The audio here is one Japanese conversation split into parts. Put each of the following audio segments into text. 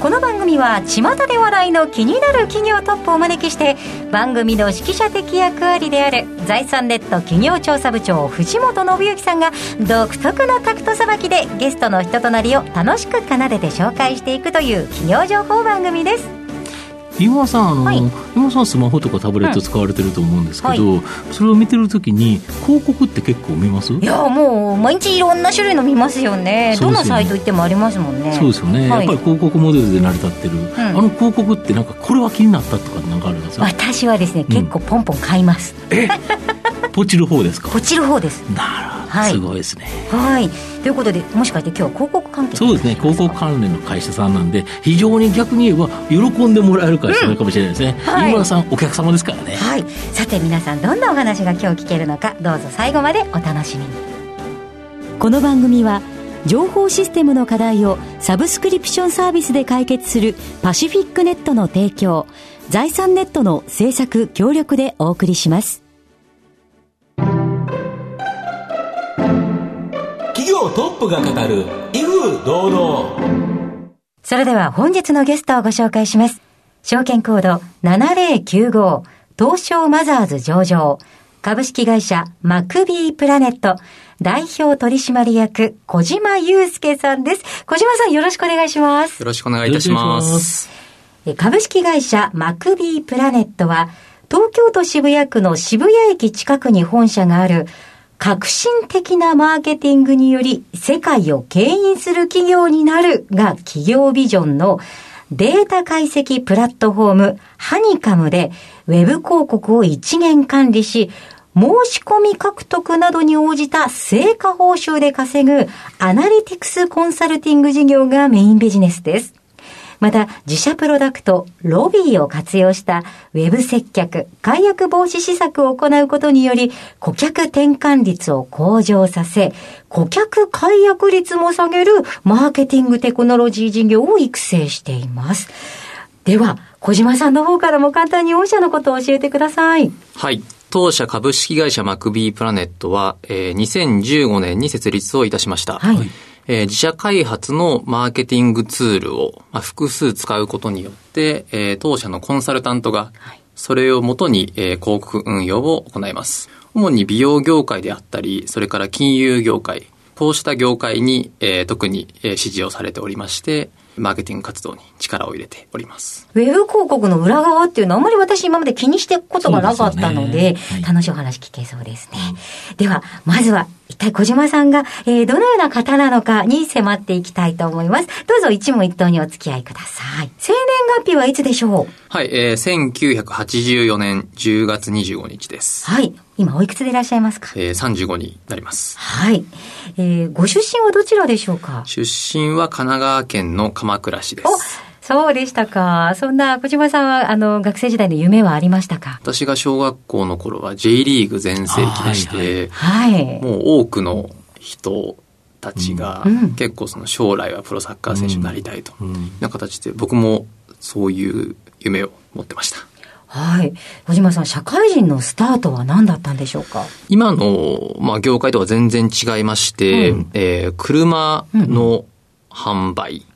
この番組は巷で話題の気になる企業トップをお招きして番組の指揮者的役割である財産ネット企業調査部長藤本信之さんが独特のタクトさばきでゲストの人となりを楽しく奏でて紹介していくという企業情報番組です。今さんあの、はい、今さんスマホとかタブレット使われてると思うんですけど、うんはい、それを見てるときに広告って結構見ます？いやもう毎日いろんな種類の見ますよね、ね、どのサイト行ってもありますもんね。そうですよね、はい、やっぱり広告モデルで成り立ってる、うん、あの広告ってなんかこれは気になったとかなんかあるんですか？私はですね、結構ポンポン買います。え？ポチる方ですか？ポチる方です。なるほどはい、すごいですね。はい。ということでもしかして今日は広告関係そうですね。広告関連の会社さんなんで非常に逆に言えば喜んでもらえる会社かもしれないですね、うんはい、今田さんお客様ですからね。はい。さて皆さんどんなお話が今日聞けるのかどうぞ最後までお楽しみに。この番組は情報システムの課題をサブスクリプションサービスで解決するパシフィックネットの提供財産ネットの制作協力でお送りします業トップが語る威風堂々それでは本日のゲストをご紹介します証券コード7095東証マザーズ上場株式会社マクビープラネット代表取締役小島祐介さんです。小島さんよろしくお願いします。よろしくお願いいたします。株式会社マクビープラネットは東京都渋谷区の渋谷駅近くに本社がある革新的なマーケティングにより世界を牽引する企業になるが企業ビジョンのデータ解析プラットフォームハニカムでウェブ広告を一元管理し申し込み獲得などに応じた成果報酬で稼ぐアナリティクスコンサルティング事業がメインビジネスです。また、自社プロダクト、ロビーを活用したウェブ接客、解約防止施策を行うことにより、顧客転換率を向上させ、顧客解約率も下げるマーケティングテクノロジー事業を育成しています。では、小島さんの方からも簡単に御社のことを教えてください。はい。当社株式会社マクビープラネットは、えー、2015年に設立をいたしました。はい。えー、自社開発のマーケティングツールを、まあ、複数使うことによって、えー、当社のコンサルタントが、それをもとに、えー、広告運用を行います。主に美容業界であったり、それから金融業界、こうした業界に、えー、特に、えー、指示をされておりまして、マーケティング活動に力を入れております。ウェブ広告の裏側っていうのはあんまり私今まで気にしていくことがなかったので、でねはい、楽しいお話聞けそうですね。では、まずは一体小島さんが、えー、どのような方なのかに迫っていきたいと思います。どうぞ一問一答にお付き合いください。生年月日はいつでしょう？はい、えー、1984年10月25日です。はい。今おいくつでいらっしゃいますか？えー、35になります。はい。えー、ご出身はどちらでしょうか？出身は神奈川県の鎌倉市です。そうでしたか。そんな小島さんは、あの、学生時代の夢はありましたか？私が小学校の頃は J リーグ全盛期でして、はい、はい、もう多くの人たちが、結構その将来はプロサッカー選手になりたいというな形で、僕もそういう夢を持ってました。はい。小島さん、社会人のスタートは何だったんでしょうか？今の、まあ、業界とは全然違いまして、うん、えー、車の販売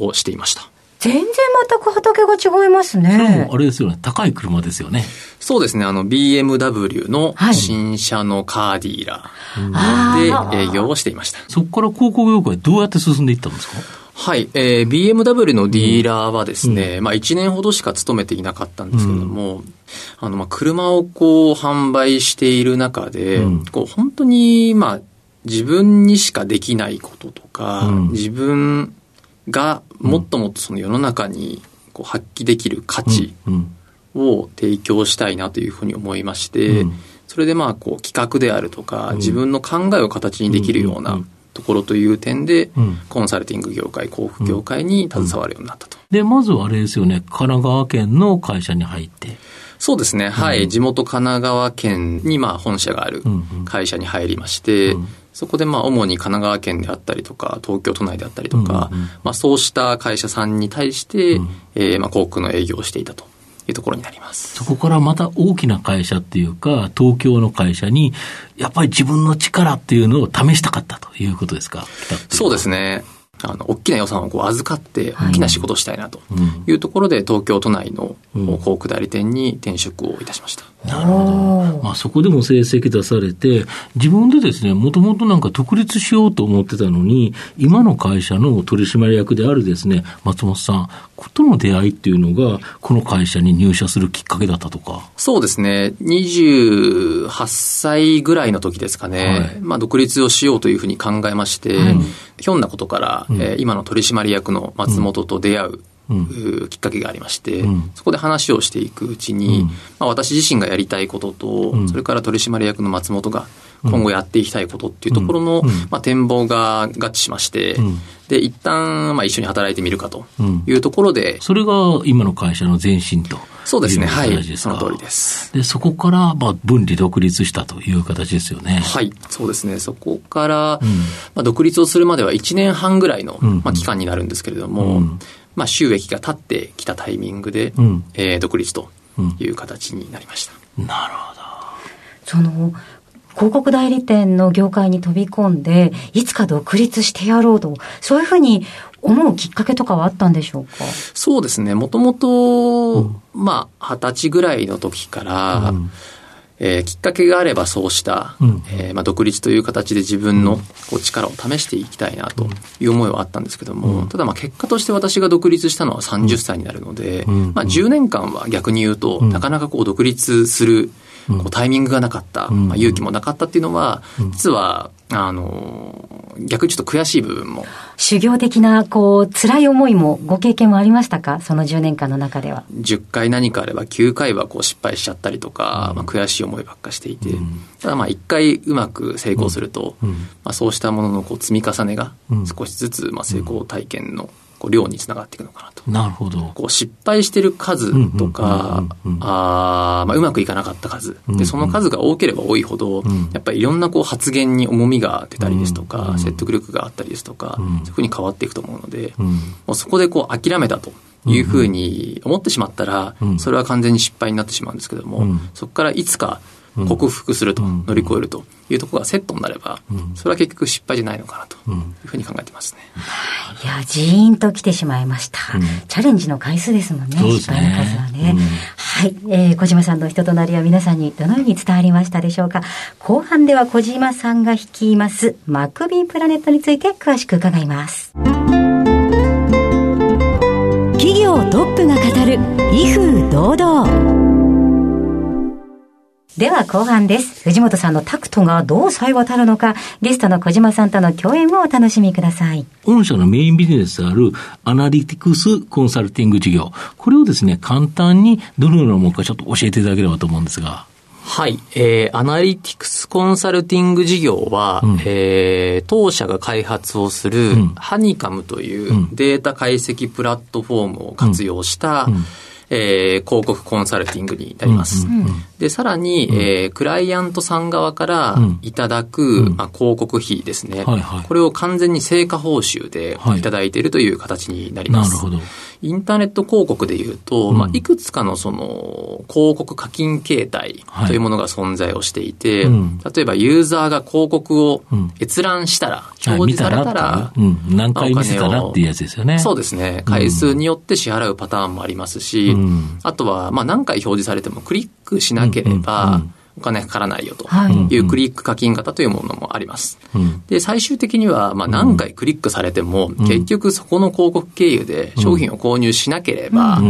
をしていました。全然全く畑が違いますね。あれですよね。高い車ですよね。そうですね。あの、BMW の新車のカーディーラーで営業をしていました。はい、そこから広告業界どうやって進んでいったんですか？はい、えー、BMW のディーラーはですね、うん、まあ1年ほどしか勤めていなかったんですけれども、うん、あの、まあ車をこう販売している中で、うん、こう本当に、まあ自分にしかできないこととか、自分がもっともっとその世の中にこう発揮できる価値を提供したいなというふうに思いまして、それでまあこう企画であるとか、自分の考えを形にできるようなところという点で、コンサルティング業界、広告業界に携わるようになったと。で、まずはあれですよね、神奈川県の会社に入って。そうですね。はい。地元神奈川県に、まあ、本社がある会社に入りまして、そこでまあ主に神奈川県であったりとか、東京都内であったりとか、まあそうした会社さんに対して、うん、えー、まあ航空の営業をしていたというところになります。そこからまた大きな会社っていうか、東京の会社に、やっぱり自分の力っていうのを試したかったということですか？そうですね。あの、大きな予算をこう預かって、大きな仕事をしたいなというところで、東京都内の航空代理店に転職をいたしました。なるほど。まあ、そこでも成績出されて、自分でですね、もともとなんか独立しようと思ってたのに、今の会社の取締役であるですね、松本さん、との出会いっていうのが、この会社に入社するきっかけだったとか。そうですね。28歳ぐらいの時ですかね。はい、まあ、独立をしようというふうに考えまして、うん、ひょんなことから、うん、えー、今の取締役の松本と出会う、きっかけがありまして、うん、そこで話をしていくうちに、うん、まあ、私自身がやりたいことと、うん、それから取締役の松本が今後やっていきたいことっていうところの、まあ、展望が合致しまして、で、一旦、まあ、一緒に働いてみるかというところで、それが今の会社の前身と。そうですね。はい。その通りです。で、そこから、まあ、分離独立したという形ですよね。はい。そうですね。そこから、まあ、独立をするまでは1年半ぐらいの、まあ、期間になるんですけれども、まあ、収益が立ってきたタイミングで、うん、えー、独立という形になりました。うん、なるほど。その、広告代理店の業界に飛び込んで、いつか独立してやろうと、そういうふうに思うきっかけとかはあったんでしょうか？そうですね。もともと、まあ、二十歳ぐらいの時から、うん。えー、きっかけがあればそうした、うん、えー、まあ、独立という形で自分のこう力を試していきたいなという思いはあったんですけども、うん、ただまあ結果として私が独立したのは30歳になるので、うん、まあ、10年間は逆に言うと、なかなかこう独立するこうタイミングがなかった、まあ、勇気もなかったっていうのは、実はあの、逆にちょっと悔しい部分も。修行的な、こう、辛い思いも、ご経験もありましたか？その10年間の中では。10回何かあれば、9回はこう失敗しちゃったりとか、うん、まあ、悔しい思いばっかしていて、うん、ただまあ1回うまく成功すると、うん、まあ、そうしたもののこう積み重ねが、少しずつまあ成功体験のこう量につながっていくのかなと。なるほど。こう失敗してる数とか、あまあうまくいかなかった数。で、その数が多ければ多いほど、やっぱりいろんなこう発言に重みが出たりですとか、説得力があったりですとか、そういうふうに変わっていくと思うので、もうそこでこう諦めたと。いうふうに思ってしまったら、それは完全に失敗になってしまうんですけども、そこからいつか克服すると、乗り越えるというところがセットになれば、それは結局失敗じゃないのかなというふうに考えてますね。いや、ジーンと来てしまいました。チャレンジの回数ですもんね、失敗の数はね。はい、えー、小島さんの人となりは皆さんにどのように伝わりましたでしょうか。後半では小島さんが率いますマクビープラネットについて詳しく伺います。企業トップが語る威風堂々。では後半です。藤本さんのタクトがどう冴え渡るのか、ゲストの小島さんとの共演をお楽しみください。御社のメインビジネスであるアナリティクスコンサルティング事業。これをですね、簡単にどのようなものかちょっと教えていただければと思うんですが。はい。えー、アナリティクスコンサルティング事業は、うん、えー、当社が開発をする、ハニカムというデータ解析プラットフォームを活用した、うんうんえー、広告コンサルティングになります。うんうんうん、で、さらに、うん、えー、クライアントさん側からいただく、うん、まあ、広告費ですね、はいはい、これを完全に成果報酬でい。ただいているという形になります。はい、なるほど。インターネット広告でいうと、うん、まあ、いくつかのその広告課金形態というものが存在をしていて、はい例えばユーザーが広告を閲覧したら、表示されたら、うん、何回見せたらっていうやつですよね。そうですね。回数によって支払うパターンもありますし、あとは、まあ、何回表示されてもクリックしなければ、お金かからないよとい。うクリック課金型というものもあります。で、最終的には、まあ何回クリックされても、結局そこの広告経由で商品を購入しなければ、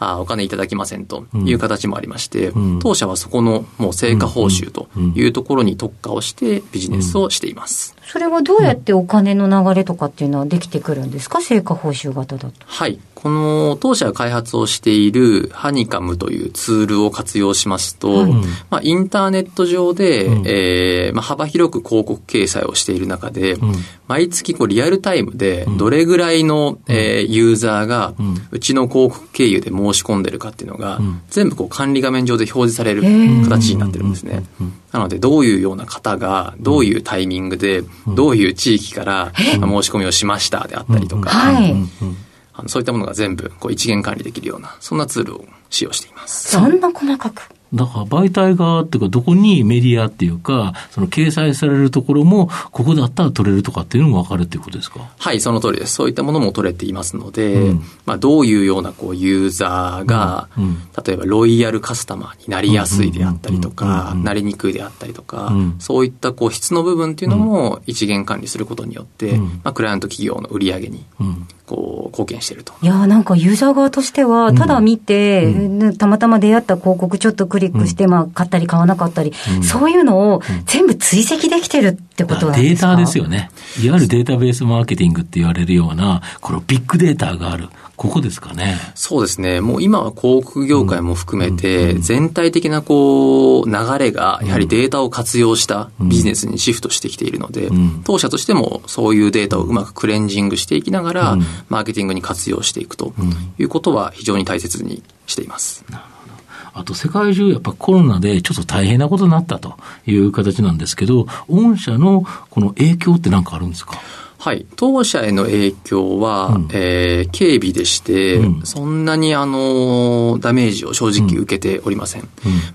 あお金いただきませんという形もありまして、当社はそこのもう成果報酬というところに特化をしてビジネスをしています。それはどうやってお金の流れとかっていうのはできてくるんですか？成果報酬型だと。はい。この当社が開発をしているハニカムというツールを活用しますと、はい。まあ、インターネット上で、うん。えーまあ、幅広く広告掲載をしている中で、ん。毎月こうリアルタイムでどれぐらいの、えーユーザーがうん。うちの広告経由で申し込んでるかっていうのが、ん。全部こう管理画面上で表示される形になってるんですね。うんなので、どういうような方が、どういうタイミングで、どういう地域からまあ申し込みをしましたであったりとか、あのそういったものが全部こう一元管理できるような、そんなツールを使用しています。そんな細かく。だから媒体側っていうか、どこにメディアっていうか、その掲載されるところも、ここだったら取れるとかっていうのも分かるっていうことですか？はい、その通りです。そういったものも取れていますので、うん。まあ、どういうようなこうユーザーが、うんうん。例えばロイヤルカスタマーになりやすいであったりとかなりにくいであったりとか、うん。そういったこう質の部分っていうのも一元管理することによって、うん。まあ、クライアント企業の売り上げにうん。こう貢献していると。いやーなんかユーザー側としては、ただ見て、たまたま出会った広告ちょっとクリックして、まあ買ったり買わなかったり、そういうのを全部追跡できてるってことなんですか？データですよね。いわゆるデータベースマーケティングって言われるような、このビッグデータがある。ここですかね。そうですね。もう今は広告業界も含めて、全体的なこう、流れが、やはりデータを活用したビジネスにシフトしてきているのでん、当社としてもそういうデータをうまくクレンジングしていきながらうん、マーケティングに活用していくということは非常に大切にしています。あと世界中やっぱコロナでちょっと大変なことになったという形なんですけど、御社のこの影響って何かあるんですか？はい。当社への影響は、うん。えー軽微でして、うん。そんなにあの、ダメージを正直受けておりません。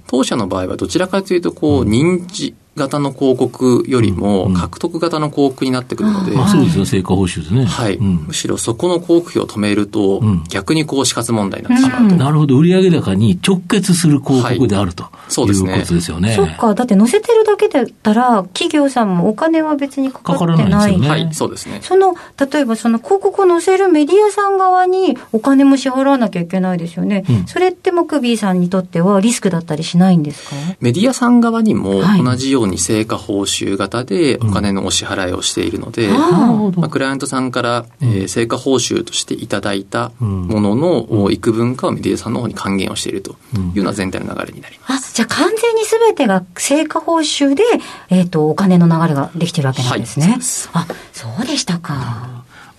当社の場合はどちらかというと、こう、認知型の広告よりもうん。獲得型の広告になってくるので、あ、そうですよ、成果報酬ですね。はい、うん。むしろそこの広告費を止めると、うん。逆にこう死活問題になってしまうと。なるほど、売上高に直結する広告であると、そうですね。いうことですよね。そっか、だって載せてるだけだったら、企業さんもお金は別にかかってない。はい、そうですね。その、例えばその広告を載せるメディアさん側にお金も支払わなきゃいけないですよね。うん。それってマクビーさんにとってはリスクだったりしないんですか？メディアさん側にもはい。同じように成果報酬型でお金のお支払いをしているので、あなるほどまあ、。クライアントさんから、えー成果報酬としていただいたものの、幾分かをメディアさんの方に還元をしているというような全体の流れになります。あ、じゃあ完全に全てが成果報酬で、えっ、と、お金の流れができてるわけなんですね。はいそうですあ、そうでしたか。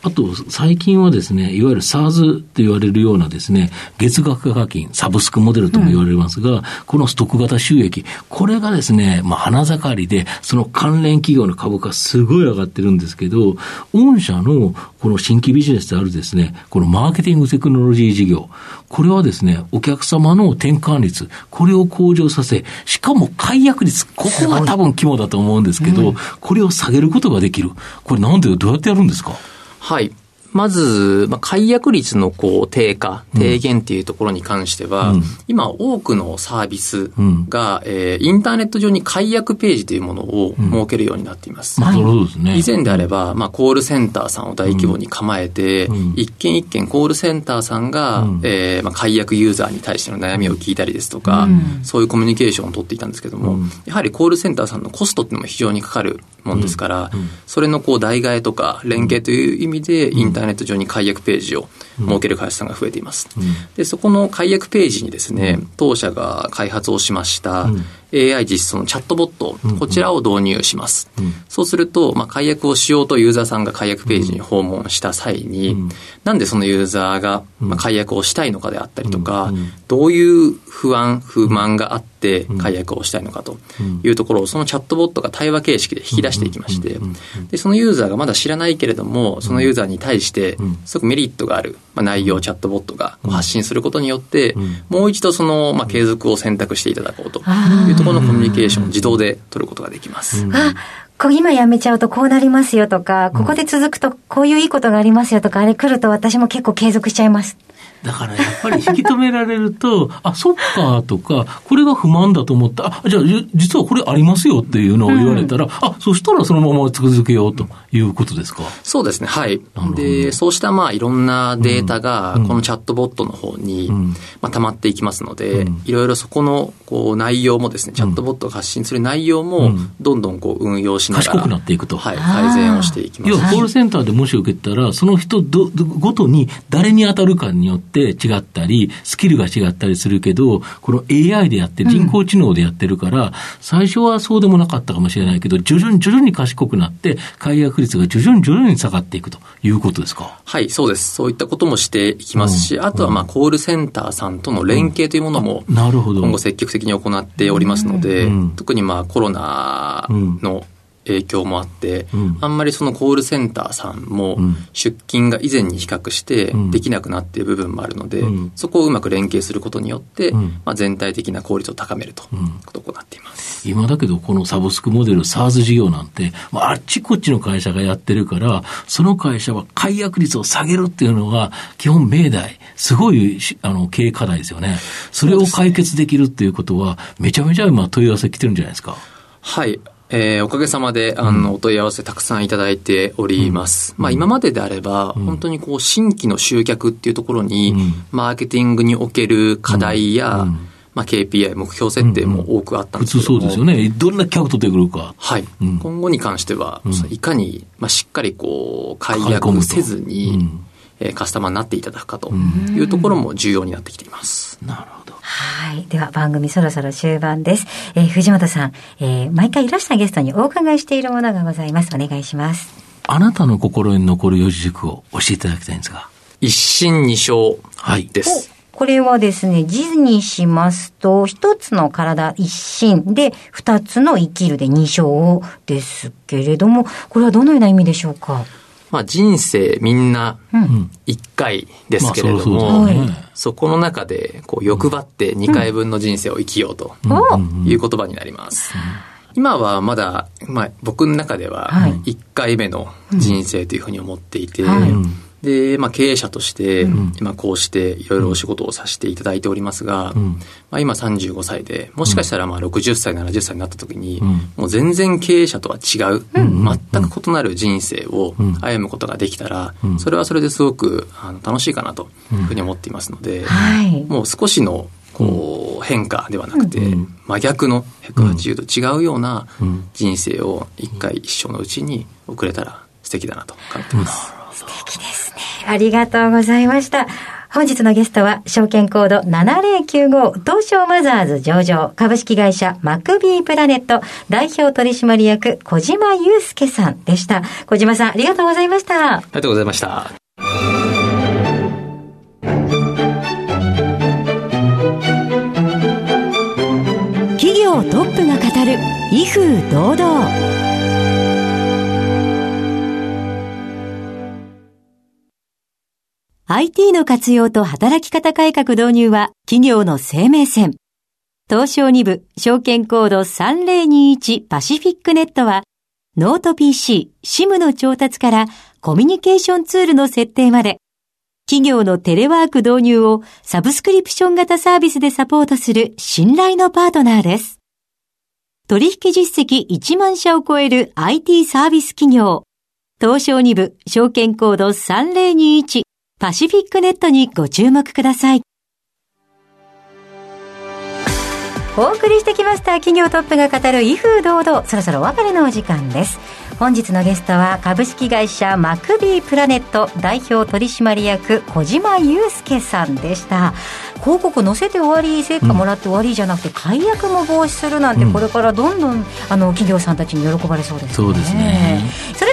あと、最近はですね、いわゆる SARS って言われるようなですね、月額課金、サブスクモデルとも言われますが、このストック型収益、これがですね、まあ、花盛りで、その関連企業の株価すごい上がってるんですけど、御社のこの新規ビジネスであるですね、このマーケティングテクノロジー事業、これはですね、お客様の転換率、これを向上させ、しかも解約率、ここが多分肝だと思うんですけど、これを下げることができる。これなんで、どうやってやるんですか？はい。まず、まあ、解約率のこう低下、低減っていうところに関しては、うん。今多くのサービスうん。が、えーインターネット上に解約ページというものを設けるようになっています。うですね。以前であれば、まあ、コールセンターさんを大規模に構えて、うん。一件一件コールセンターさんが、うん。えーまあ、解約ユーザーに対しての悩みを聞いたりですとか、そういうコミュニケーションを取っていたんですけども、うん。やはりコールセンターさんのコストっていうのも非常にかかるもんですから、それのこう代替えとか連携という意味で、インターネット上に解約ページを設ける会社さんが増えています。で、そこの解約ページにですね、当社が開発をしました、AI 実装のチャットボット、こちらを導入します。そうすると、まあ、解約をしようとユーザーさんが解約ページに訪問した際に、なんでそのユーザーが、まあ、解約をしたいのかであったりとか、どういう不安、不満があって解約をしたいのかというところを、そのチャットボットが対話形式で引き出していきまして、で、そのユーザーがまだ知らないけれども、そのユーザーに対して、すごくメリットがある、まあ、内容をチャットボットが発信することによって、もう一度その、まあ、継続を選択していただこうというところのコミュニケーションを自動で取ることができます。あ、こう今やめちゃうとこうなりますよとか、ここで続くとこういういいことがありますよとか、あれ来ると私も結構継続しちゃいます。だからやっぱり引き止められると、あ、そっかとか、これが不満だと思った、あ、じゃあ実はこれありますよっていうのを言われたら、うん、あ、そしたらそのまま続けようということですか？そうですね、はい。で、そうしたまあいろんなデータが、このチャットボットの方に、まあ溜まっていきますので、いろいろそこのこう内容もですね、チャットボットが発信する内容も、どんどんこう運用しながら、賢くなっていくと。はい、改善をしていきます。要はコールセンターでもし受けたら、その人どごとに誰に当たるかによって違ったり、スキルが違ったりするけど、この AI でやって、人工知能でやってるから、うん、最初はそうでもなかったかもしれないけど、徐々に徐々に賢くなって、解約率が徐々に徐々に下がっていくということですか？はい、そうです。そういったこともしていきますし、うん、あとはまあコールセンターさんとの連携というものも、なるほど今後積極的に行っておりますので、特にまあコロナの影響もあって、うん、あんまりそのコールセンターさんも出勤が以前に比較してできなくなっている部分もあるので、うん、そこをうまく連携することによって、うん、まあ、全体的な効率を高めるということを行っています。今だけどこのサブスクモデル SARS 事業なんて、まあ、あっちこっちの会社がやってるから、その会社は解約率を下げるっていうのが基本命題、すごいあの経営課題ですよね。それを解決できるっていうことは、めちゃめちゃ今問い合わせ来てるんじゃないですか。はい。えー、おかげさまで、あの、お問い合わせたくさんいただいております。うん、まあ、今までであれば、うん、本当にこう、新規の集客っていうところに、うん、マーケティングにおける課題や、まあ、KPI、目標設定も多くあったんですけども、普通そうですよね。どんな客取ってくるか。はい。今後に関しては、いかに、まあ、しっかりこう、解約せずに、えー、カスタマーになっていただくかというところも重要になってきています。なるほど。はい。では番組そろそろ終盤です。えー、藤本さん、えー、毎回いらしたゲストにお伺いしているものがございます。お願いします。あなたの心に残る四字熟を教えていただきたいんですが。一心二生です。はいこれはですね、字にしますと、一つの体一心で、二つの生きるで二生ですけれども、これはどのような意味でしょうか？まあ、人生みんな一回ですけれども、そこの中でこう欲張って2回分の人生を生きようという言葉になります。今はまだ、まあ、僕の中では1回目の人生というふうに思っていて、で、まあ、経営者として、今こうしていろいろお仕事をさせていただいておりますが、うん、まあ、今35歳で、もしかしたらまあ60歳、70歳になった時に、もう全然経営者とは違う、全く異なる人生を歩むことができたら、それはそれですごくあの楽しいかなというふうに思っていますので、もう少しのこう変化ではなくて、真逆の180度違うような人生を一回一生のうちに送れたら素敵だなと感じてます。素敵です。ね。ありがとうございました。本日のゲストは、証券コード7095東証マザーズ上場株式会社マクビープラネット代表取締役小島祐介さんでした。小島さん、ありがとうございました。ありがとうございました。企業トップが語る威風堂々。IT の活用と働き方改革導入は企業の生命線。東証2部証券コード3021パシフィックネットはノート PC、SIM の調達からコミュニケーションツールの設定まで企業のテレワーク導入をサブスクリプション型サービスでサポートする信頼のパートナーです。取引実績1万社を超える IT サービス企業東証2部証券コード3021パシフィックネットにご注目ください。お送りしてきました企業トップが語る威風堂々。そろそろお別れのお時間です。本日のゲストは株式会社マクビープラネット代表取締役小島祐介さんでした。広告載せて終わり成果もらって終わりじゃなくて、解約も防止するなんて、これからどんどんあの企業さんたちに喜ばれそうですね。そうですね。それ